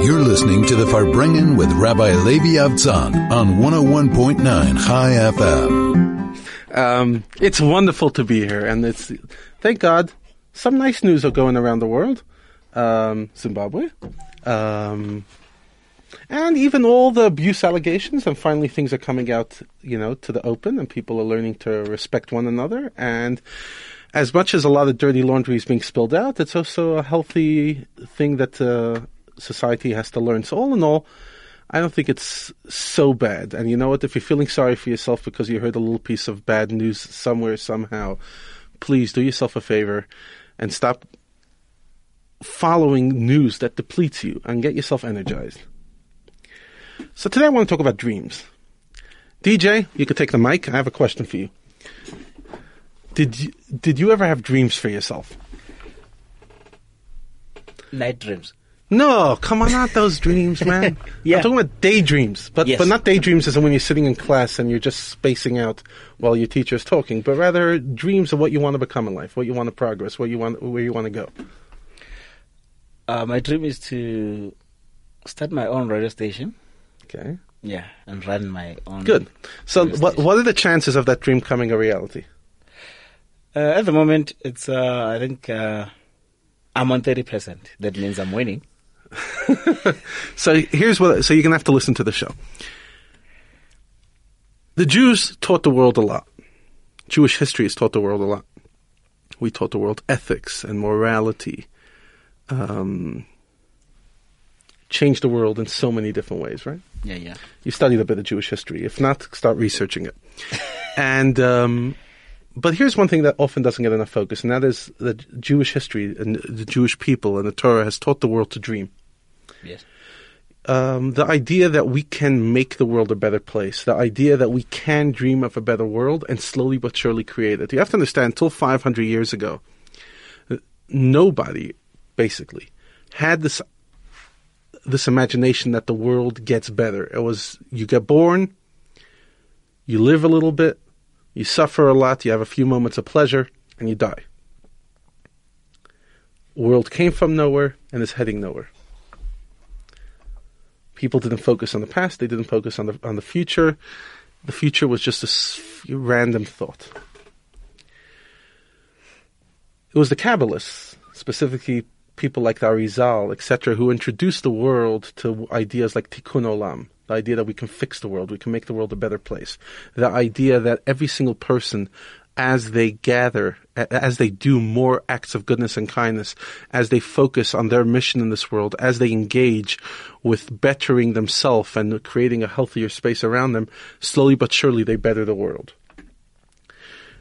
You're listening to the Farbrengen with Rabbi Levi Avtzon on 101.9 Chai FM. Um, it's wonderful to be here, and it's thank God some nice news are going around the world. Um, Zimbabwe, um, and even all the abuse allegations, and finally things are coming out, you know, to the open, and people are learning to respect one another. And as much as a lot of dirty laundry is being spilled out, it's also a healthy thing that uh, society has to learn. So all in all, I don't think it's so bad. And you know what? If you're feeling sorry for yourself because you heard a little piece of bad news somewhere, somehow, please do yourself a favor and stop following news that depletes you and get yourself energized. So today I want to talk about dreams. DJ, you could take the mic. I have a question for you. Did you, did you ever have dreams for yourself? Night dreams. No, come on, not those dreams, man. Yeah. I'm talking about daydreams, but Yes. but not daydreams as in when you're sitting in class and you're just spacing out while your teacher's talking, but rather dreams of what you want to become in life, what you want to progress, where you want where you want to go. Uh, my dream is to start my own radio station. Okay, Yeah, and run my own. good. So, what station. what are the chances of that dream coming a reality? Uh, at the moment, it's uh, I think uh, I'm on thirty percent. That means I'm winning. So here's what. So you're gonna have to listen to the show. The Jews taught the world a lot. Jewish history has taught the world a lot. We taught the world ethics and morality. Um, changed the world in so many different ways, right? Yeah, yeah. You studied a bit of Jewish history. If not, start researching it. and um, but here's one thing that often doesn't get enough focus, and that is that Jewish history and the Jewish people and the Torah has taught the world to dream Yes. um, the idea that we can make the world a better place, the idea that we can dream of a better world and slowly but surely create it. You have to understand, until 500 years ago, nobody basically had this this imagination that the world gets better. It was you get born, you live a little bit, you suffer a lot, you have a few moments of pleasure, and you die. World came from nowhere and is heading nowhere people didn't focus on the past they didn't focus on the on the future. The future was just a random thought. It was the kabbalists specifically people like the etc who introduced the world to ideas like tikkun olam the idea that we can fix the world we can make the world a better place. The idea that every single person as they gather, as they do more acts of goodness and kindness, as they focus on their mission in this world, as they engage with bettering themselves and creating a healthier space around them, slowly but surely they better the world.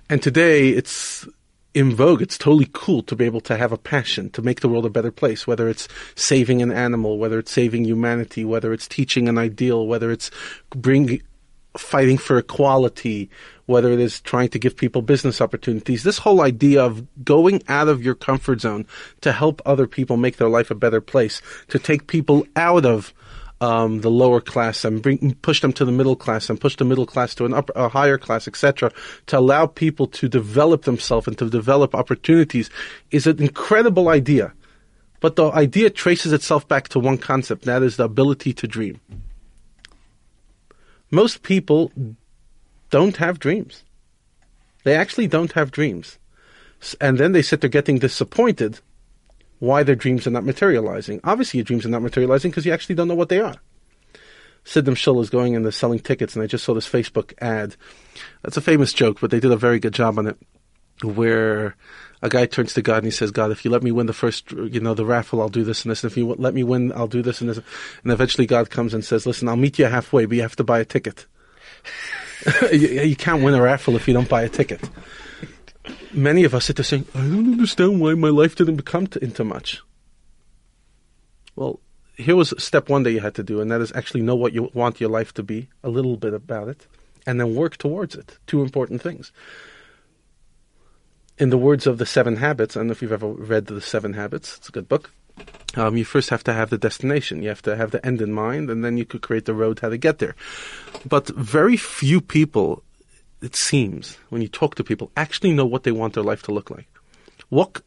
And today it's in vogue. It's totally cool to be able to have a passion to make the world a better place, whether it's saving an animal, whether it's saving humanity, whether it's teaching an ideal, whether it's bring, fighting for equality, whether it is trying to give people business opportunities. This whole idea of going out of your comfort zone to help other people make their life a better place, to take people out of um, the lower class and bring push them to the middle class and push the middle class to an upper, a higher class, etc. To allow people to develop themselves and to develop opportunities is an incredible idea. But the idea traces itself back to one concept, and that is the ability to dream. Most people don't have dreams. They actually don't have dreams. And then they sit there getting disappointed why their dreams are not materializing. Obviously, your dreams are not materializing because you actually don't know what they are. Sydenham Shul is going into selling tickets, and I just saw this Facebook ad. That's a famous joke, but they did a very good job on it, where a guy turns to God and he says, "God, if you let me win the first, you know, the raffle, I'll do this and this. And if you let me win, I'll do this and this." And eventually, God comes and says, "Listen, I'll meet you halfway, but you have to buy a ticket." you, you can't win a raffle if you don't buy a ticket. Many of us sit there saying, "I don't understand why my life didn't become to, into much." Well, here was step one that you had to do, and that is actually know what you want your life to be, a little bit about it, and then work towards it. Two important things. In the words of the Seven Habits, I don't know if you've ever read the Seven Habits. It's a good book. Um, you first have to have the destination. You have to have the end in mind, and then you could create the road how to get there. But very few people, it seems, when you talk to people, actually know what they want their life to look like. What,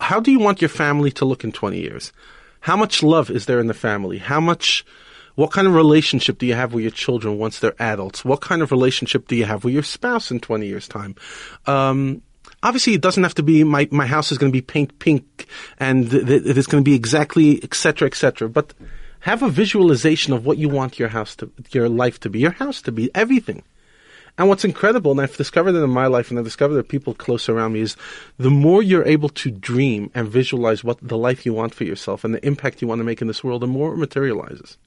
how do you want your family to look in 20 years? How much love is there in the family? How much, what kind of relationship do you have with your children once they're adults? What kind of relationship do you have with your spouse in 20 years' time? Um, obviously it doesn't have to be my, my house is going to be paint pink and th- it's going to be exactly et cetera, et cetera. But have a visualization of what you want your house to, your life to be, your house to be, everything. And what's incredible, and I've discovered it in my life, and I've discovered that people close around me, is the more you're able to dream and visualize what the life you want for yourself and the impact you want to make in this world, the more it materializes.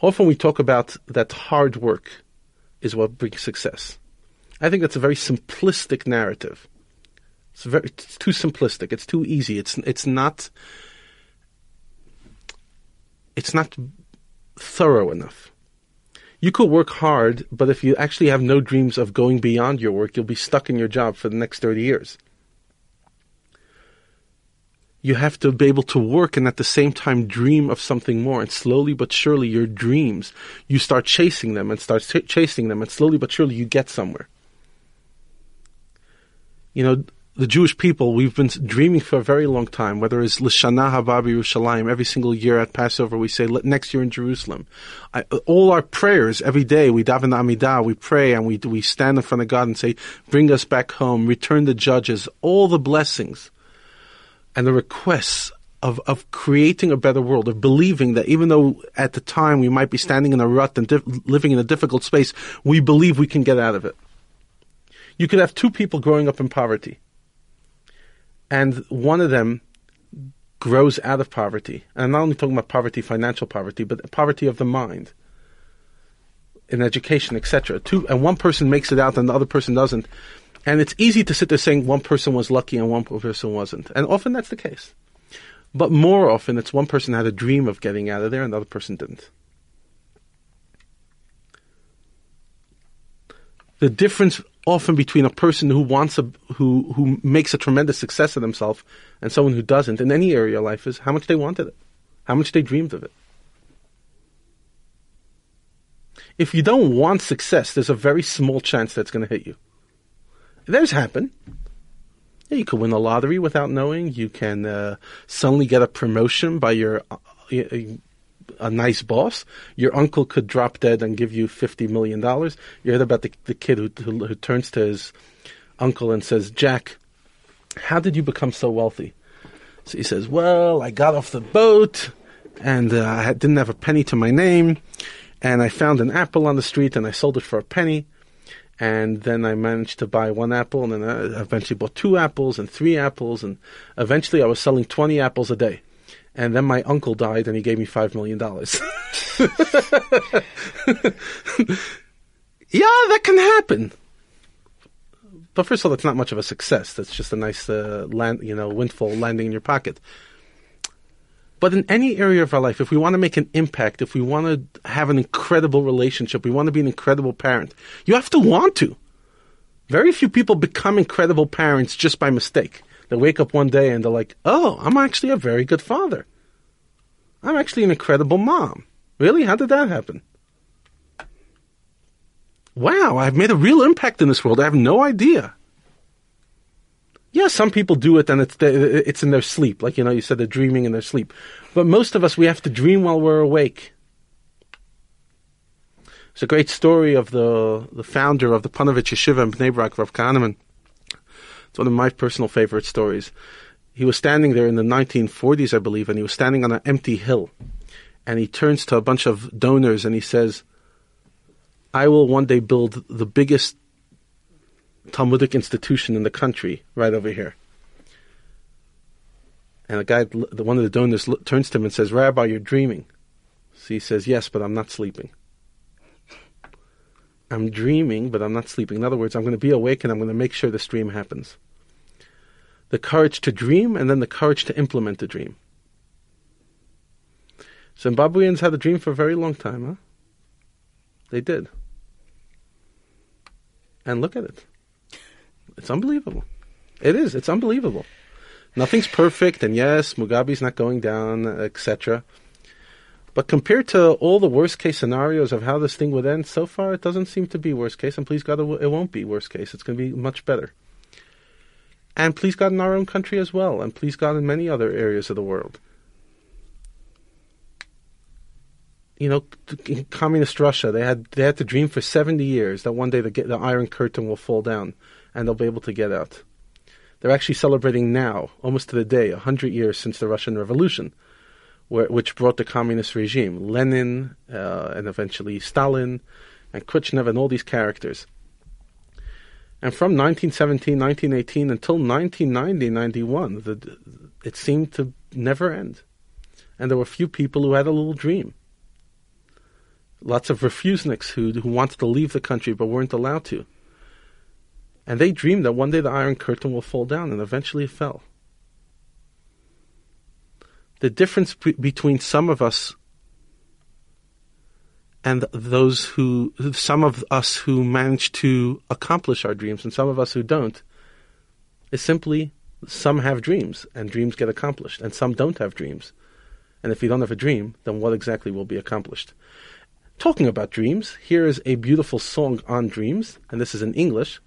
Often we talk about that hard work is what brings success. I think that's a very simplistic narrative. It's very it's too simplistic. It's too easy. It's it's not it's not thorough enough. You could work hard, but if you actually have no dreams of going beyond your work, you'll be stuck in your job for the next 30 years. You have to be able to work and at the same time dream of something more. And slowly but surely, your dreams, you start chasing them and start ch- chasing them, and slowly but surely, you get somewhere you know, the Jewish people, we've been dreaming for a very long time, whether it's Lishana Haba Yerushalayim, every single year at Passover, we say, next year in Jerusalem. I, all our prayers, every day, we daven Amidah, we pray and we, we stand in front of God and say, bring us back home, return the judges, all the blessings and the requests of, of creating a better world, of believing that even though at the time we might be standing in a rut and living in a difficult space, we believe we can get out of it. You could have two people growing up in poverty, and one of them grows out of poverty. And I'm not only talking about poverty, financial poverty, but poverty of the mind, in education, etc. Two, and one person makes it out, and the other person doesn't. And it's easy to sit there saying one person was lucky and one person wasn't, and often that's the case. But more often, it's one person had a dream of getting out of there, and the other person didn't. The difference often between a person who wants a who who makes a tremendous success of themselves and someone who doesn't in any area of life is how much they wanted it, how much they dreamed of it. If you don't want success, there's a very small chance that's going to hit you. There's happened. Yeah, you could win the lottery without knowing. You can uh, suddenly get a promotion by your uh, a nice boss. Your uncle could drop dead and give you fifty million dollars. You heard about the the kid who, who, who turns to his uncle and says, "Jack, how did you become so wealthy?" So he says, "Well, I got off the boat, and uh, I didn't have a penny to my name, and I found an apple on the street, and I sold it for a penny." and then I managed to buy one apple, and then I eventually bought two apples and three apples, and eventually I was selling 20 apples a day and then my uncle died and he gave me five million dollars. yeah, that can happen. But first of all, that's not much of a success. That's just a nice uh, land, you know, windfall landing in your pocket. But in any area of our life, if we want to make an impact, if we want to have an incredible relationship, we want to be an incredible parent, you have to want to. Very few people become incredible parents just by mistake. They wake up one day and they're like, oh, I'm actually a very good father. I'm actually an incredible mom. Really? How did that happen? Wow, I've made a real impact in this world. I have no idea. Yeah, some people do it and it's it's in their sleep, like you know, you said they're dreaming in their sleep. But most of us, we have to dream while we're awake. It's a great story of the the founder of the Ponevezh Yeshiva in Bnei Brak, Rav Kahneman. It's one of my personal favorite stories. He was standing there in the 1940s, I believe, and he was standing on an empty hill. And he turns to a bunch of donors and he says, I will one day build the biggest Talmudic institution in the country right over here. And the guy, one of the donors turns to him and says, Rabbi, you're dreaming. So he says, Yes, but I'm not sleeping. I'm dreaming, but I'm not sleeping. In other words, I'm going to be awake and I'm going to make sure this dream happens the courage to dream and then the courage to implement the dream. Zimbabweans had a dream for a very long time, huh? They did. And look at it. It's unbelievable. It is. It's unbelievable. Nothing's perfect, and yes, Mugabe's not going down, etc. But compared to all the worst case scenarios of how this thing would end, so far it doesn't seem to be worst case, and please God, it won't be worst case. It's going to be much better. And please God in our own country as well, and please God in many other areas of the world. You know, communist Russia, they had they had to dream for seventy years that one day the, the Iron Curtain will fall down, and they'll be able to get out. They're actually celebrating now, almost to the day, a hundred years since the Russian Revolution, which brought the communist regime. Lenin uh, and eventually Stalin and Khrushchev and all these characters. And from 1917, 1918 until 1990, 91, the, it seemed to never end. And there were few people who had a little dream. Lots of refuseniks who, who wanted to leave the country but weren't allowed to. And they dreamed that one day the Iron Curtain will fall down, and eventually it fell. The difference be- between some of us and those who, some of us who manage to accomplish our dreams and some of us who don't, is simply some have dreams and dreams get accomplished, and some don't have dreams. And if you don't have a dream, then what exactly will be accomplished? Talking about dreams, here is a beautiful song on dreams, and this is in English,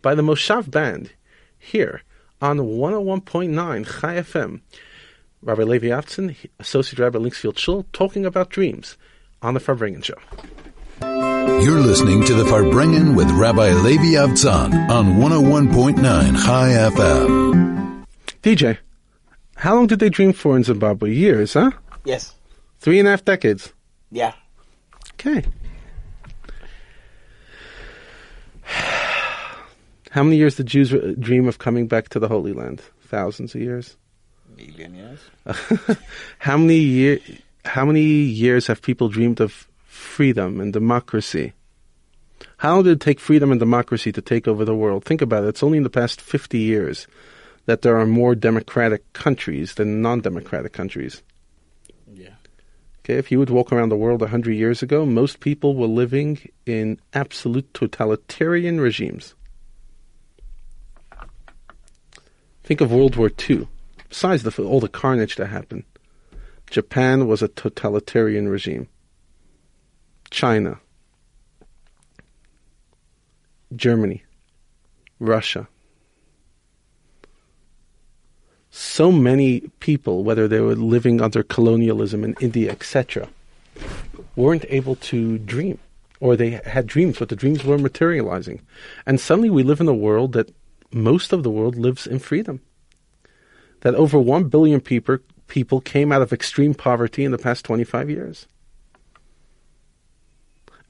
by the Moshav Band, here on 101.9 Chai FM. Rabbi Levi Avtzon, Associate Rabbi Linksfield Shul, talking about dreams on the Farbrengen Show. You're listening to the Farbrengen with Rabbi Levi Avtzon on 101.9 Chai FM. DJ, how long did they dream for in Zimbabwe? Years, huh? Yes. Three and a half decades. Yeah. Okay. How many years did Jews dream of coming back to the Holy Land? Thousands of years. Million years. How many year, How many years have people dreamed of freedom and democracy? How long did it take freedom and democracy to take over the world? Think about it. It's only in the past 50 years that there are more democratic countries than non-democratic countries. Yeah. Okay, if you would walk around the world 100 years ago, most people were living in absolute totalitarian regimes. Think of World War II. Besides the, all the carnage that happened, Japan was a totalitarian regime. China, Germany, Russia. So many people, whether they were living under colonialism in India, etc., weren't able to dream, or they had dreams, but the dreams were materializing. And suddenly we live in a world that most of the world lives in freedom. That over 1 billion people, people came out of extreme poverty in the past 25 years.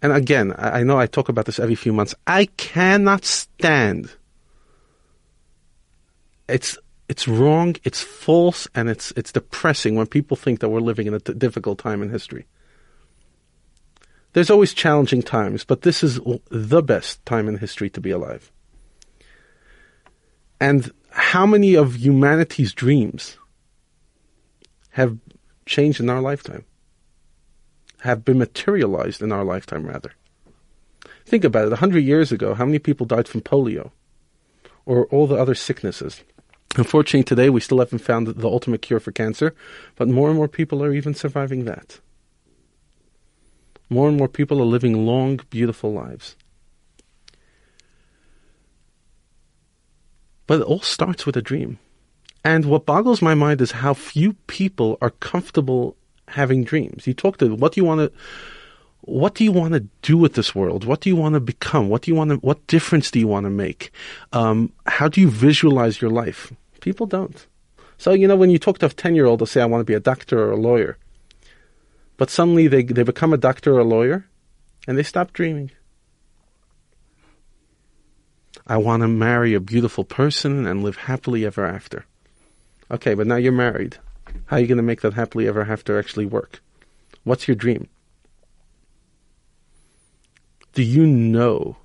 And again, I, know I talk about this every few months. I cannot stand. It's it's wrong, it's false, and it's it's depressing when people think that we're living in a t- difficult time in history. There's always challenging times, but this is the best time in history to be alive. And how many of humanity's dreams have changed in our lifetime? Have been materialized in our lifetime, rather. Think about it. A hundred years ago, how many people died from polio? Or all the other sicknesses? Unfortunately, today we still haven't found the ultimate cure for cancer, but more and more people are even surviving that. More and more people are living long, beautiful lives. But it all starts with a dream. And what boggles my mind is how few people are comfortable having dreams. You talk to what do you want to what do you want to do with this world? What do you want to become? What do you want to what difference do you want to make? Um, how do you visualize your life? People don't. So you know when you talk to a ten year old, they'll say, "I want to be a doctor or a lawyer," but suddenly they they become a doctor or a lawyer, and they stop dreaming. I want to marry a beautiful person and live happily ever after. Okay, but now you're married. How are you going to make that happily ever after actually work? What's your dream? Do you know,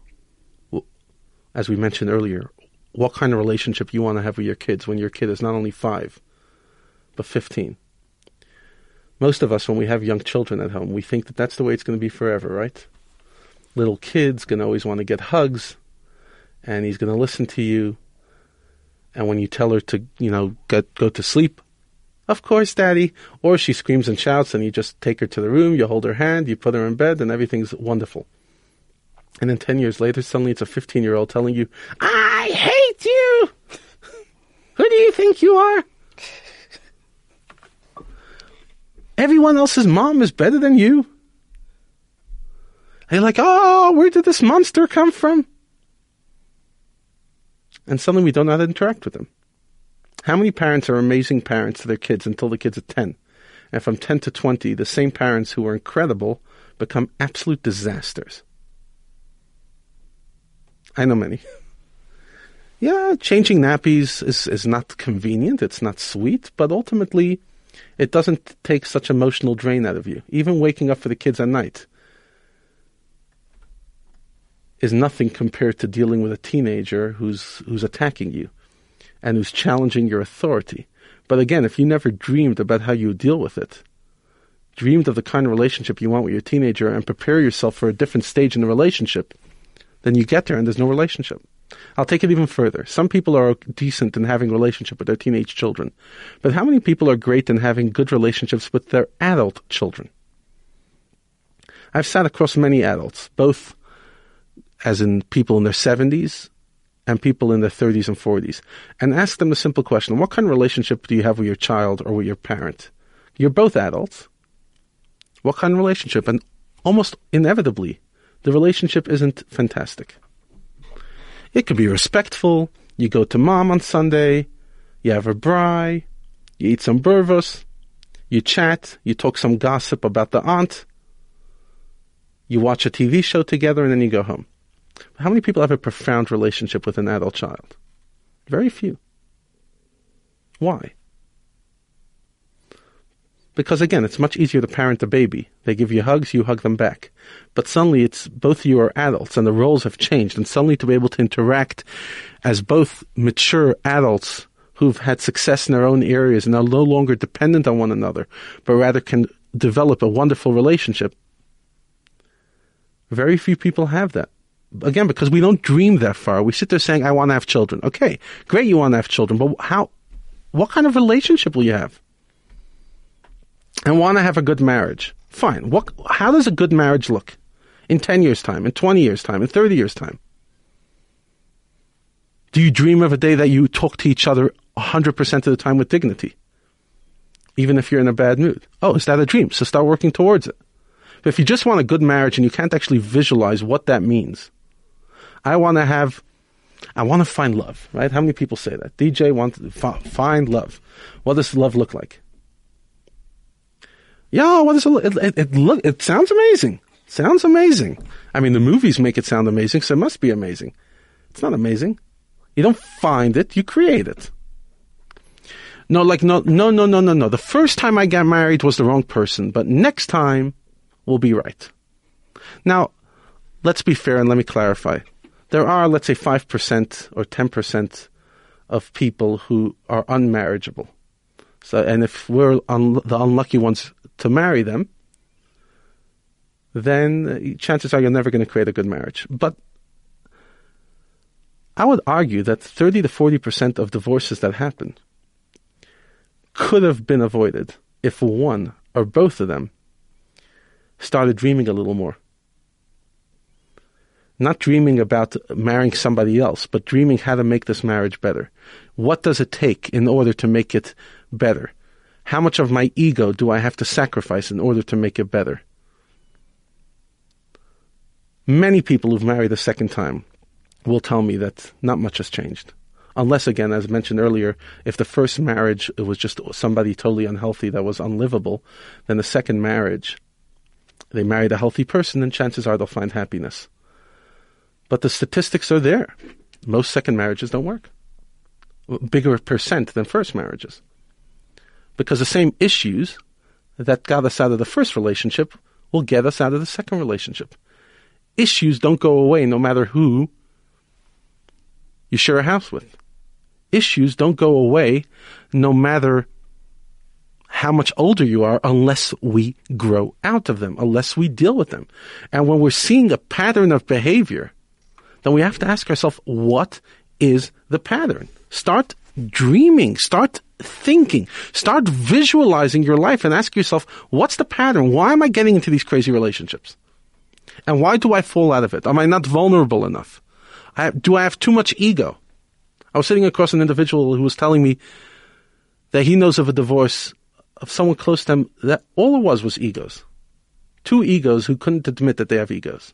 as we mentioned earlier, what kind of relationship you want to have with your kids when your kid is not only five, but 15? Most of us, when we have young children at home, we think that that's the way it's going to be forever, right? Little kids to always want to get hugs, and he's going to listen to you. And when you tell her to, you know, get, go to sleep, of course, Daddy. Or she screams and shouts, and you just take her to the room, you hold her hand, you put her in bed, and everything's wonderful. And then 10 years later, suddenly it's a 15 year old telling you, I hate you! Who do you think you are? Everyone else's mom is better than you. And you're like, oh, where did this monster come from? And suddenly we don't know how to interact with them. How many parents are amazing parents to their kids until the kids are 10? And from 10 to 20, the same parents who are incredible become absolute disasters. I know many. yeah, changing nappies is, is not convenient, it's not sweet, but ultimately, it doesn't take such emotional drain out of you. Even waking up for the kids at night is nothing compared to dealing with a teenager who's who's attacking you and who's challenging your authority. But again, if you never dreamed about how you deal with it, dreamed of the kind of relationship you want with your teenager and prepare yourself for a different stage in the relationship, then you get there and there's no relationship. I'll take it even further. Some people are decent in having a relationship with their teenage children, but how many people are great in having good relationships with their adult children? I've sat across many adults, both as in people in their 70s and people in their 30s and 40s, and ask them a simple question What kind of relationship do you have with your child or with your parent? You're both adults. What kind of relationship? And almost inevitably, the relationship isn't fantastic. It could be respectful. You go to mom on Sunday, you have a braai, you eat some boerewors, you chat, you talk some gossip about the aunt, you watch a TV show together, and then you go home. How many people have a profound relationship with an adult child? Very few. Why? Because again, it's much easier to parent a baby. They give you hugs, you hug them back. But suddenly it's both you are adults and the roles have changed and suddenly to be able to interact as both mature adults who've had success in their own areas and are no longer dependent on one another, but rather can develop a wonderful relationship. Very few people have that. Again, because we don't dream that far. We sit there saying, I want to have children. Okay, great you want to have children, but how, what kind of relationship will you have? and want to have a good marriage. Fine. What, how does a good marriage look in 10 years' time, in 20 years' time, in 30 years' time? Do you dream of a day that you talk to each other 100% of the time with dignity? Even if you're in a bad mood. Oh, is that a dream? So start working towards it. But if you just want a good marriage and you can't actually visualize what that means, I want to have, I want to find love, right? How many people say that? DJ wants to find love. What does love look like? Yeah, what is it? It, it, it look. It sounds amazing. Sounds amazing. I mean, the movies make it sound amazing, so it must be amazing. It's not amazing. You don't find it; you create it. No, like no, no, no, no, no, no. The first time I got married was the wrong person, but next time will be right. Now, let's be fair and let me clarify. There are, let's say, five percent or ten percent of people who are unmarriageable. So, and if we're un- the unlucky ones to marry them, then chances are you're never going to create a good marriage. But I would argue that 30 to 40% of divorces that happen could have been avoided if one or both of them started dreaming a little more. Not dreaming about marrying somebody else, but dreaming how to make this marriage better. What does it take in order to make it better? How much of my ego do I have to sacrifice in order to make it better? Many people who've married a second time will tell me that not much has changed. Unless, again, as mentioned earlier, if the first marriage it was just somebody totally unhealthy that was unlivable, then the second marriage, they married a healthy person, and chances are they'll find happiness. But the statistics are there. Most second marriages don't work. Bigger percent than first marriages because the same issues that got us out of the first relationship will get us out of the second relationship. Issues don't go away no matter who you share a house with. Issues don't go away no matter how much older you are unless we grow out of them, unless we deal with them. And when we're seeing a pattern of behavior, then we have to ask ourselves, what is the pattern? Start dreaming, start thinking. Start visualizing your life and ask yourself, what's the pattern? Why am I getting into these crazy relationships? And why do I fall out of it? Am I not vulnerable enough? I, do I have too much ego? I was sitting across an individual who was telling me that he knows of a divorce of someone close to him that all it was was egos. Two egos who couldn't admit that they have egos.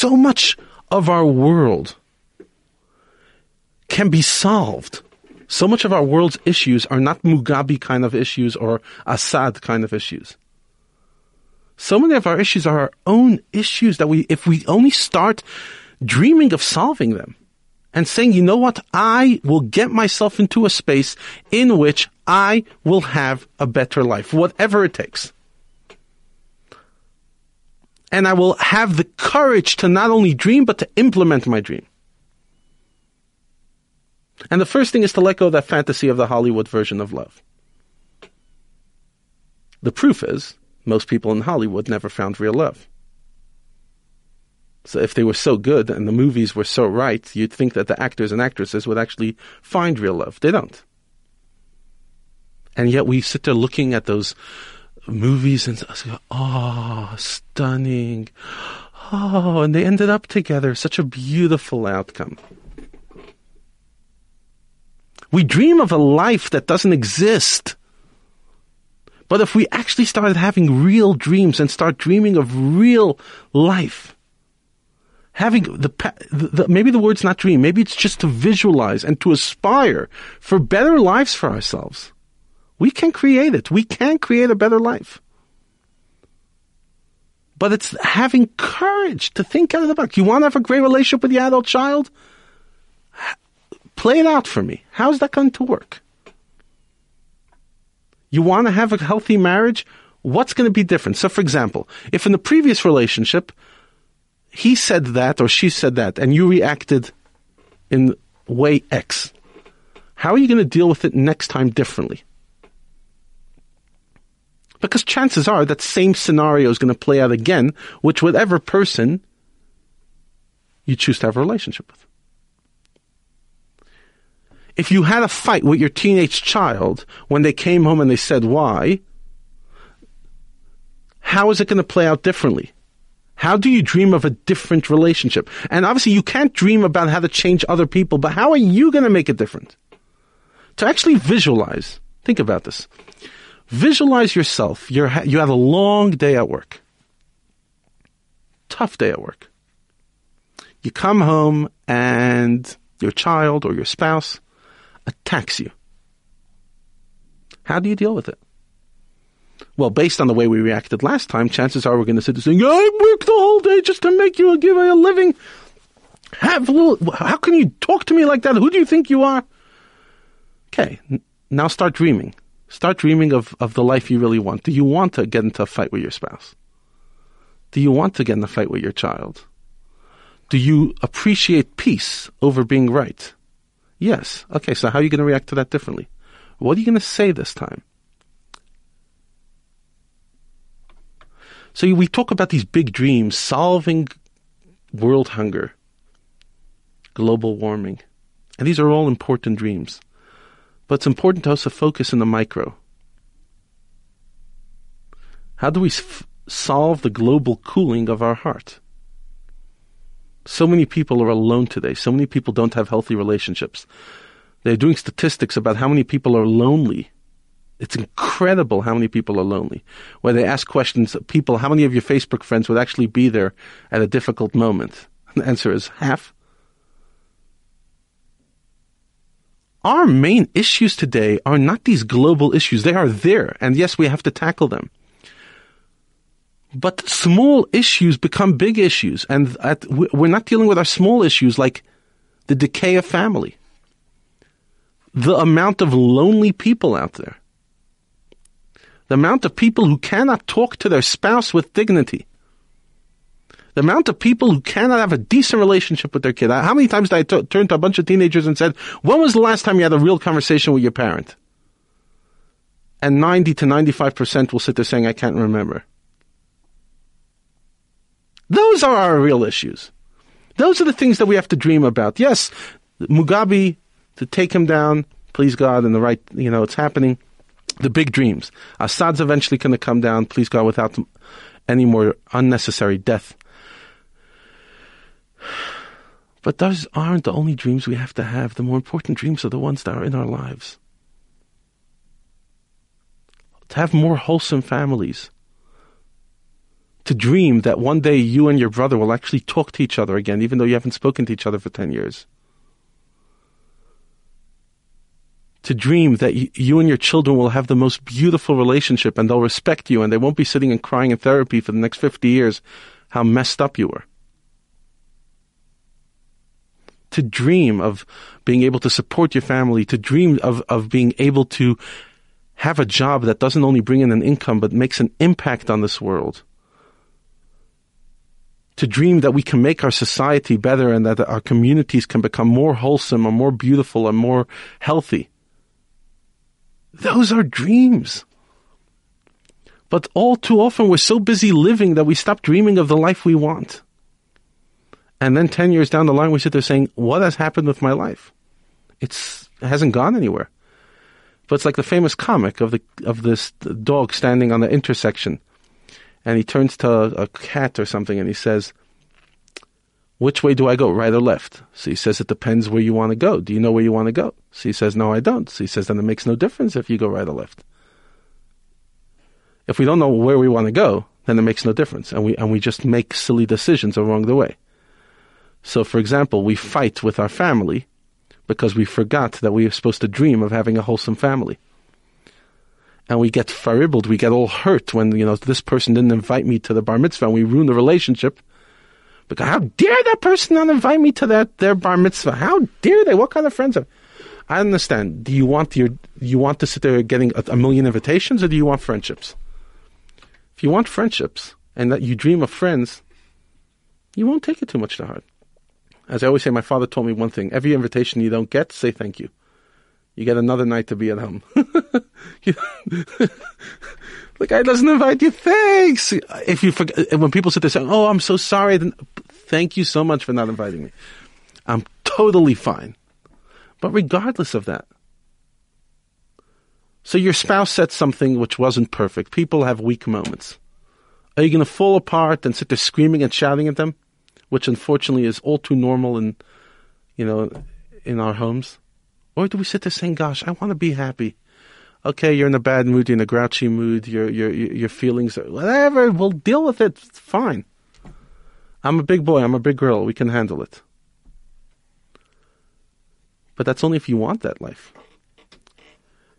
So much of our world can be solved. So much of our world's issues are not Mugabe kind of issues or Assad kind of issues. So many of our issues are our own issues that we, if we only start dreaming of solving them and saying, you know what, I will get myself into a space in which I will have a better life, whatever it takes. And I will have the courage to not only dream, but to implement my dream. And the first thing is to let go of that fantasy of the Hollywood version of love. The proof is, most people in Hollywood never found real love. So if they were so good and the movies were so right, you'd think that the actors and actresses would actually find real love. They don't. And yet we sit there looking at those movies and say, oh, stunning. Oh, and they ended up together. Such a beautiful outcome. We dream of a life that doesn't exist. But if we actually started having real dreams and start dreaming of real life, having the, the, maybe the word's not dream, maybe it's just to visualize and to aspire for better lives for ourselves. We can create it. We can create a better life. But it's having courage to think out of the box. You want to have a great relationship with your adult child? Play it out for me. How's that going to work? You want to have a healthy marriage? What's going to be different? So, for example, if in the previous relationship, he said that or she said that, and you reacted in way X, how are you going to deal with it next time differently? Because chances are that same scenario is going to play out again with whatever person you choose to have a relationship with if you had a fight with your teenage child when they came home and they said why, how is it going to play out differently? How do you dream of a different relationship? And obviously, you can't dream about how to change other people, but how are you going to make it different? To actually visualize, think about this. Visualize yourself. You're, you have a long day at work, tough day at work. You come home and your child or your spouse attacks you. How do you deal with it? Well, based on the way we reacted last time, chances are we're going to sit there saying, I worked the whole day just to make you a, give a living. Have a little, how can you talk to me like that? Who do you think you are? Okay, now start dreaming. Start dreaming of, of the life you really want. Do you want to get into a fight with your spouse? Do you want to get in a fight with your child? Do you appreciate peace over being right? Yes. Okay, so how are you going to react to that differently? What are you going to say this time? So we talk about these big dreams, solving world hunger, global warming. And these are all important dreams. But it's important to also focus in the micro. How do we f- solve the global cooling of our heart? So many people are alone today. So many people don't have healthy relationships. They're doing statistics about how many people are lonely. It's incredible how many people are lonely. Where they ask questions, people, how many of your Facebook friends would actually be there at a difficult moment? The answer is half. Our main issues today are not these global issues. They are there. And yes, we have to tackle them. But small issues become big issues, and at, we're not dealing with our small issues like the decay of family, the amount of lonely people out there, the amount of people who cannot talk to their spouse with dignity, the amount of people who cannot have a decent relationship with their kid. How many times did I t- turn to a bunch of teenagers and said, "When was the last time you had a real conversation with your parent?" And ninety to ninety-five percent will sit there saying, "I can't remember." Those are our real issues. Those are the things that we have to dream about. Yes, Mugabe, to take him down, please God, and the right, you know, it's happening. The big dreams. Assad's eventually going to come down, please God, without any more unnecessary death. But those aren't the only dreams we have to have. The more important dreams are the ones that are in our lives. To have more wholesome families. To dream that one day you and your brother will actually talk to each other again, even though you haven't spoken to each other for 10 years. To dream that you, and your children will have the most beautiful relationship and they'll respect you and they won't be sitting and crying in therapy for the next 50 years how messed up you were to dream of being able to support your family, to dream of, of being able to have a job that doesn't only bring in an income but makes an impact on this world. To dream that we can make our society better and that our communities can become more wholesome and more beautiful and more healthy. Those are dreams. But all too often we're so busy living that we stop dreaming of the life we want. And then 10 years down the line, we sit there saying, what has happened with my life? It's, it hasn't gone anywhere. But it's like the famous comic of the, of this dog standing on the intersection. And he turns to a, cat or something and he says, which way do I go, right or left? So he says, it depends where you want to go. Do you know where you want to go? So he says, no, I don't. So he says, then it makes no difference if you go right or left. If we don't know where we want to go, then it makes no difference. And we, and we just make silly decisions along the way. So, for example, we fight with our family because we forgot that we are supposed to dream of having a wholesome family. And we get faribbled, we get all hurt when, you know, this person didn't invite me to the bar mitzvah and we ruin the relationship. Because how dare that person not invite me to that their bar mitzvah? How dare they? What kind of friends are I understand. Do you want your you want to sit there getting a, a million invitations or do you want friendships? If you want friendships and that you dream of friends, you won't take it too much to heart. As I always say, my father told me one thing: every invitation you don't get, say thank you. You get another night to be at home. the guy doesn't invite you. Thanks. If you forget, when people sit there saying, "Oh, I'm so sorry," then thank you so much for not inviting me. I'm totally fine. But regardless of that, so your spouse said something which wasn't perfect. People have weak moments. Are you going to fall apart and sit there screaming and shouting at them? Which unfortunately is all too normal in, you know, in our homes? Or do we sit there saying, "Gosh, I want to be happy"? Okay, you're in a bad mood, you're in a grouchy mood, your your your feelings, are, whatever. We'll deal with it. It's fine. I'm a big boy. I'm a big girl. We can handle it. But that's only if you want that life.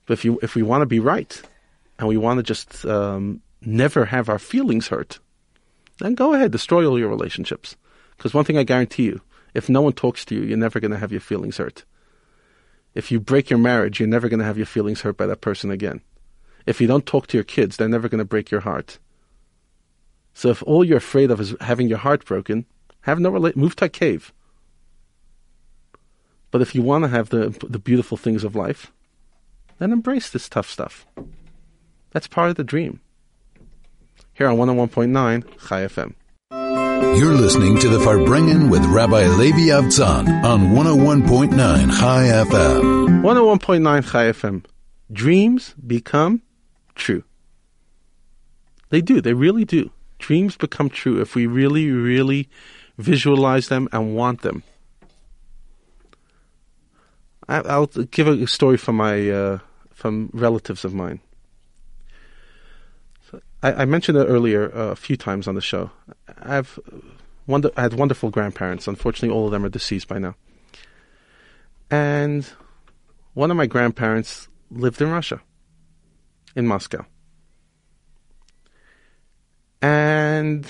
But if you if we want to be right, and we want to just um, never have our feelings hurt, then go ahead, destroy all your relationships. Because one thing I guarantee you, if no one talks to you, you're never going to have your feelings hurt. If you break your marriage, you're never going to have your feelings hurt by that person again. If you don't talk to your kids, they're never going to break your heart. So if all you're afraid of is having your heart broken, have no rela- move to a cave. But if you want to have the the beautiful things of life, then embrace this tough stuff. That's part of the dream. Here on 101.9 Chai FM. You're listening to the Farbrengen with Rabbi Levi Avtzon on 101.9 Chai FM. 101.9 Chai FM. Dreams become true. They do. They really do. Dreams become true if we really, really visualize them and want them. I, will give a story from my uh, from relatives of mine. I, I mentioned it earlier uh, a few times on the show. I've wonder, I had wonderful grandparents. Unfortunately, all of them are deceased by now. And one of my grandparents lived in Russia, in Moscow. And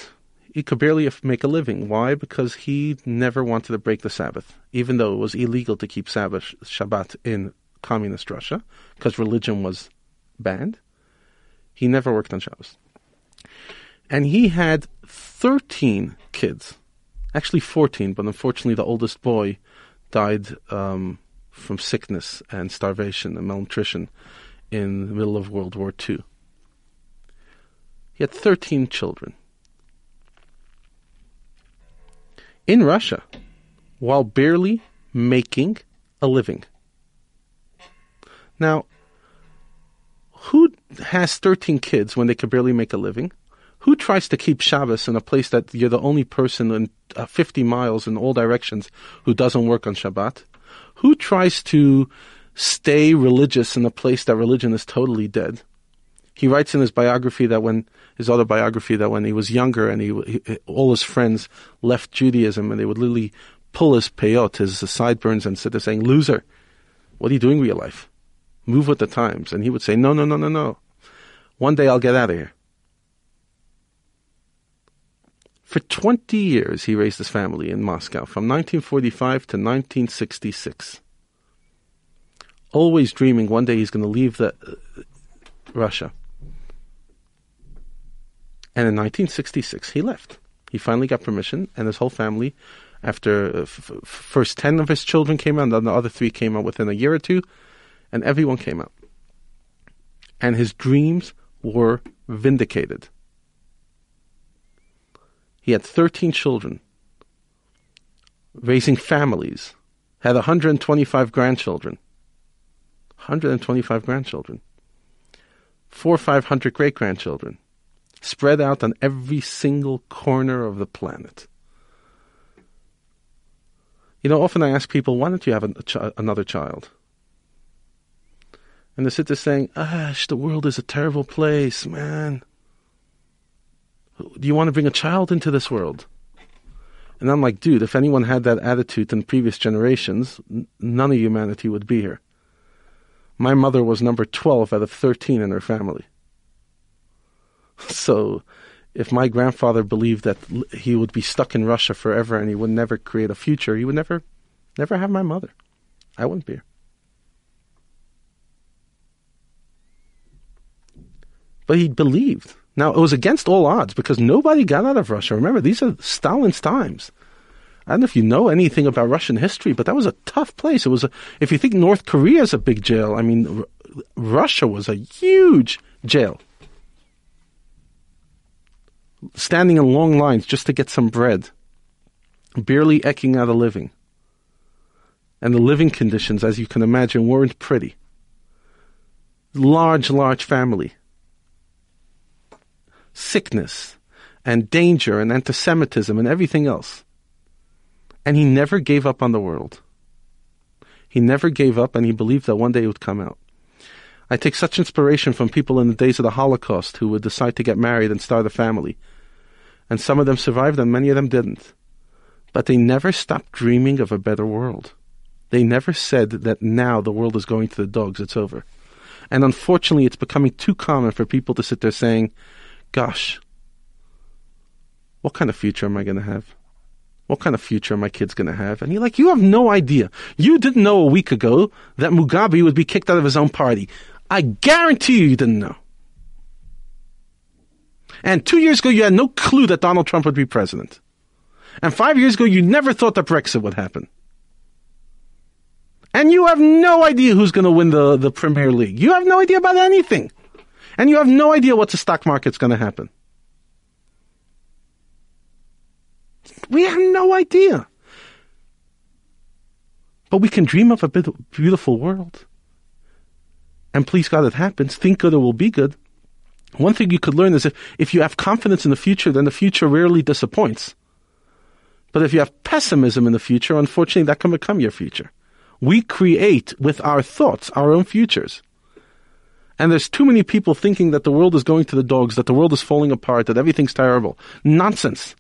he could barely make a living. Why? Because he never wanted to break the Sabbath, even though it was illegal to keep Sabbath, Shabbat in communist Russia, because religion was banned. He never worked on Shabbos. And he had 13 kids. Actually 14, but unfortunately the oldest boy died um, from sickness and starvation and malnutrition in the middle of World War II. He had 13 children. In Russia, while barely making a living. Now, who has 13 kids when they can barely make a living? Who tries to keep Shabbos in a place that you're the only person in uh, 50 miles in all directions who doesn't work on Shabbat? Who tries to stay religious in a place that religion is totally dead? He writes in his biography that when his autobiography that when he was younger and he, he all his friends left Judaism and they would literally pull his peyot, his sideburns, and sit there saying, "Loser, what are you doing with your life? Move with the times." And he would say, "No, no, no, no, no. One day I'll get out of here." For 20 years, he raised his family in Moscow from 1945 to 1966. Always dreaming one day he's going to leave the, uh, Russia. And in 1966, he left. He finally got permission, and his whole family, after uh, f- first 10 of his children came out, and then the other three came out within a year or two, and everyone came out. And his dreams were vindicated. He had 13 children, raising families, had 125 grandchildren. 125 grandchildren. Four or five hundred great grandchildren, spread out on every single corner of the planet. You know, often I ask people, why don't you have ch- another child? And they sit saying, Ash, the world is a terrible place, man do you want to bring a child into this world? And I'm like, dude, if anyone had that attitude in previous generations, n- none of humanity would be here. My mother was number 12 out of 13 in her family. So, if my grandfather believed that he would be stuck in Russia forever and he would never create a future, he would never, never have my mother. I wouldn't be here. But he believed. Now, it was against all odds because nobody got out of Russia. Remember, these are Stalin's times. I don't know if you know anything about Russian history, but that was a tough place. It was a, if you think North Korea is a big jail, I mean, R- Russia was a huge jail. Standing in long lines just to get some bread, barely eking out a living. And the living conditions, as you can imagine, weren't pretty. Large, large family sickness and danger and anti Semitism and everything else. And he never gave up on the world. He never gave up and he believed that one day it would come out. I take such inspiration from people in the days of the Holocaust who would decide to get married and start a family. And some of them survived and many of them didn't. But they never stopped dreaming of a better world. They never said that now the world is going to the dogs, it's over. And unfortunately, it's becoming too common for people to sit there saying, gosh, what kind of future am I going to have? What kind of future are my kids going to have? And you're like, you have no idea. You didn't know a week ago that Mugabe would be kicked out of his own party. I guarantee you you didn't know. And two years ago, you had no clue that Donald Trump would be president. And five years ago, you never thought that Brexit would happen. And you have no idea who's going to win the, the Premier League. You have no idea about anything and you have no idea what the stock market's going to happen. We have no idea. But we can dream of a beautiful world. And please God, it happens. Think good, it will be good. One thing you could learn is if, if you have confidence in the future, then the future rarely disappoints. But if you have pessimism in the future, unfortunately, that can become your future. We create with our thoughts our own futures. And there's too many people thinking that the world is going to the dogs, that the world is falling apart, that everything's terrible. Nonsense.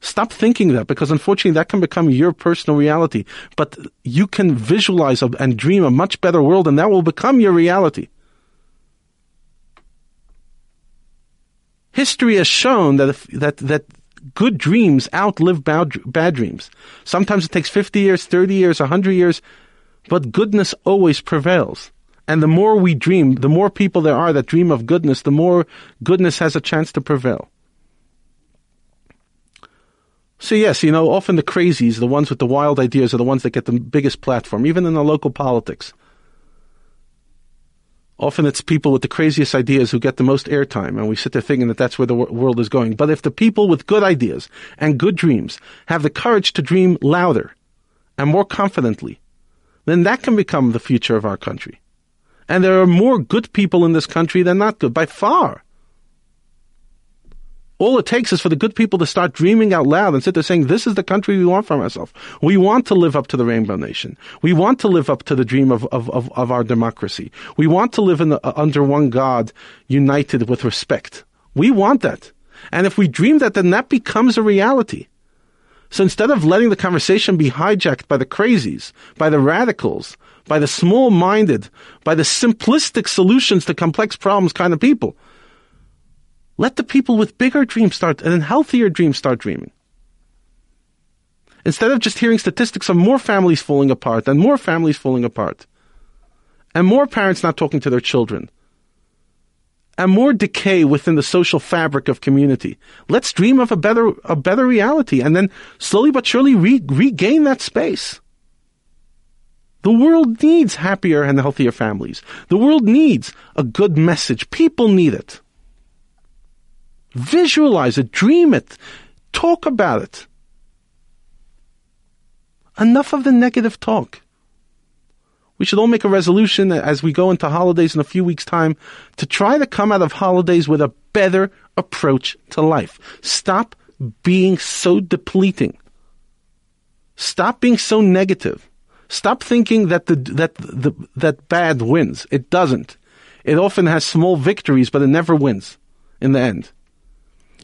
Stop thinking that because unfortunately that can become your personal reality. But you can visualize and dream a much better world and that will become your reality. History has shown that if, that that good dreams outlive bad, bad dreams. Sometimes it takes 50 years, 30 years, 100 years, but goodness always prevails. And the more we dream, the more people there are that dream of goodness, the more goodness has a chance to prevail. So yes, you know, often the crazies, the ones with the wild ideas are the ones that get the biggest platform, even in the local politics. Often it's people with the craziest ideas who get the most airtime, and we sit there thinking that that's where the world is going. But if the people with good ideas and good dreams have the courage to dream louder and more confidently, then that can become the future of our country. And there are more good people in this country than not good, by far. All it takes is for the good people to start dreaming out loud and sit there saying, this is the country we want for ourselves. We want to live up to the rainbow nation. We want to live up to the dream of, of, of, of our democracy. We want to live in the, uh, under one God, united with respect. We want that. And if we dream that, then that becomes a reality. So instead of letting the conversation be hijacked by the crazies, by the radicals, by the small minded, by the simplistic solutions to complex problems kind of people, let the people with bigger dreams start and healthier dreams start dreaming. Instead of just hearing statistics of more families falling apart and more families falling apart, and more parents not talking to their children, and more decay within the social fabric of community. Let's dream of a better, a better reality and then slowly but surely re- regain that space. The world needs happier and healthier families. The world needs a good message. People need it. Visualize it, dream it, talk about it. Enough of the negative talk. We should all make a resolution as we go into holidays in a few weeks' time to try to come out of holidays with a better approach to life. Stop being so depleting. Stop being so negative. Stop thinking that the that the that bad wins. It doesn't. It often has small victories, but it never wins in the end.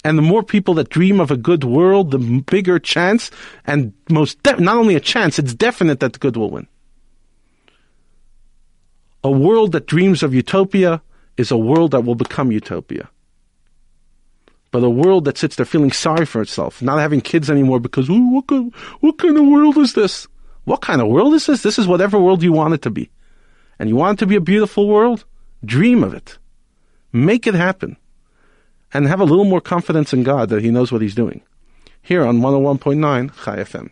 And the more people that dream of a good world, the bigger chance, and most de- not only a chance, it's definite that the good will win. A world that dreams of utopia is a world that will become utopia. But a world that sits there feeling sorry for itself, not having kids anymore because, what, what kind of world is this? What kind of world is this? This is whatever world you want it to be. And you want it to be a beautiful world? Dream of it. Make it happen. And have a little more confidence in God that He knows what He's doing. Here on 101.9 Chai FM.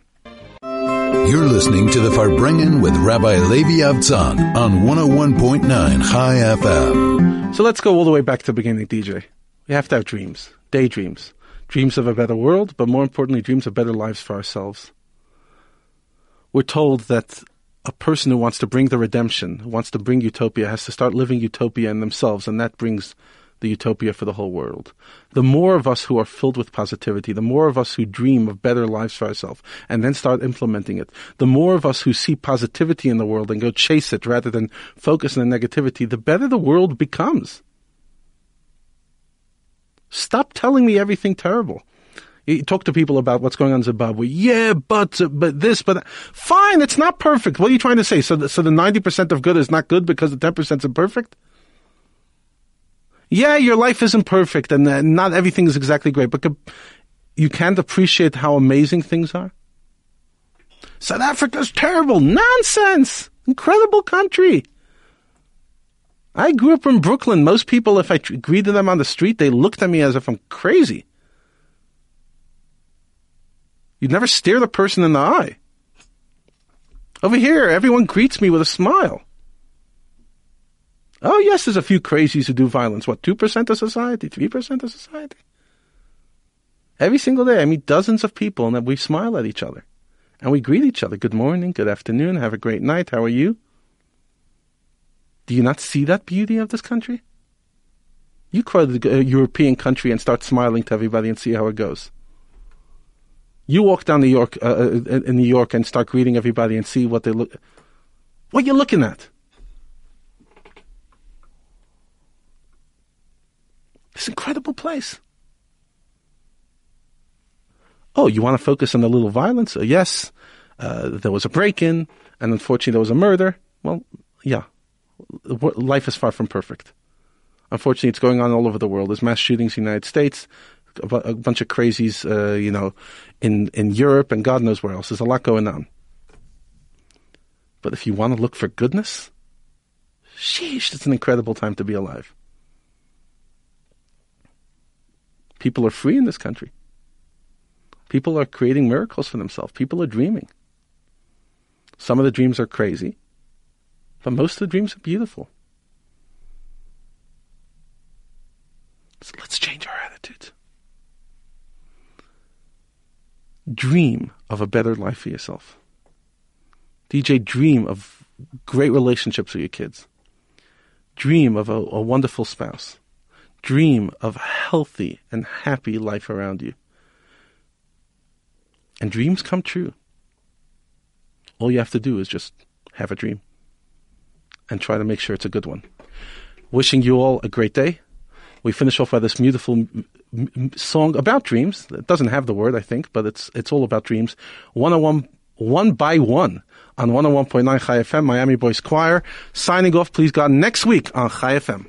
You're listening to the Farbrengen with Rabbi Levi Avtzon on 101.9 Chai FM. So let's go all the way back to the beginning, DJ. We have to have dreams, daydreams, dreams of a better world, but more importantly, dreams of better lives for ourselves. We're told that a person who wants to bring the redemption, who wants to bring utopia, has to start living utopia in themselves, and that brings the utopia for the whole world. The more of us who are filled with positivity, the more of us who dream of better lives for ourselves and then start implementing it, the more of us who see positivity in the world and go chase it rather than focus on the negativity, the better the world becomes. Stop telling me everything terrible. You talk to people about what's going on in Zimbabwe. Yeah, but but this, but that. fine. It's not perfect. What are you trying to say? So, the, so the ninety percent of good is not good because the ten percent is imperfect. Yeah, your life isn't perfect and uh, not everything is exactly great, but you can't appreciate how amazing things are. South Africa's terrible. Nonsense. Incredible country. I grew up in Brooklyn. Most people, if I greeted them on the street, they looked at me as if I'm crazy. You'd never stare the person in the eye. Over here, everyone greets me with a smile. Oh, yes, there's a few crazies who do violence. What, 2% of society? 3% of society? Every single day, I meet dozens of people and we smile at each other. And we greet each other. Good morning, good afternoon, have a great night, how are you? Do you not see that beauty of this country? You go to a European country and start smiling to everybody and see how it goes. You walk down New York, uh, uh in New York, and start greeting everybody and see what they look. What are you looking at? This incredible place. Oh, you want to focus on the little violence? Uh, yes, uh, there was a break-in, and unfortunately there was a murder. Well, yeah, life is far from perfect. Unfortunately, it's going on all over the world. There's mass shootings in the United States, a bunch of crazies, uh, you know, in, in Europe and God knows where else. There's a lot going on. But if you want to look for goodness, sheesh, it's an incredible time to be alive. People are free in this country. People are creating miracles for themselves. People are dreaming. Some of the dreams are crazy, but most of the dreams are beautiful. So let's change our attitudes. Dream of a better life for yourself. DJ, dream of great relationships with your kids. Dream of a, a wonderful spouse dream of a healthy and happy life around you. And dreams come true. All you have to do is just have a dream and try to make sure it's a good one. Wishing you all a great day. We finish off by this beautiful m- m- song about dreams. It doesn't have the word, I think, but it's it's all about dreams. 101 one by one on 101.9 Chai FM, Miami Boys Choir. Signing off, please God, next week on Chai FM.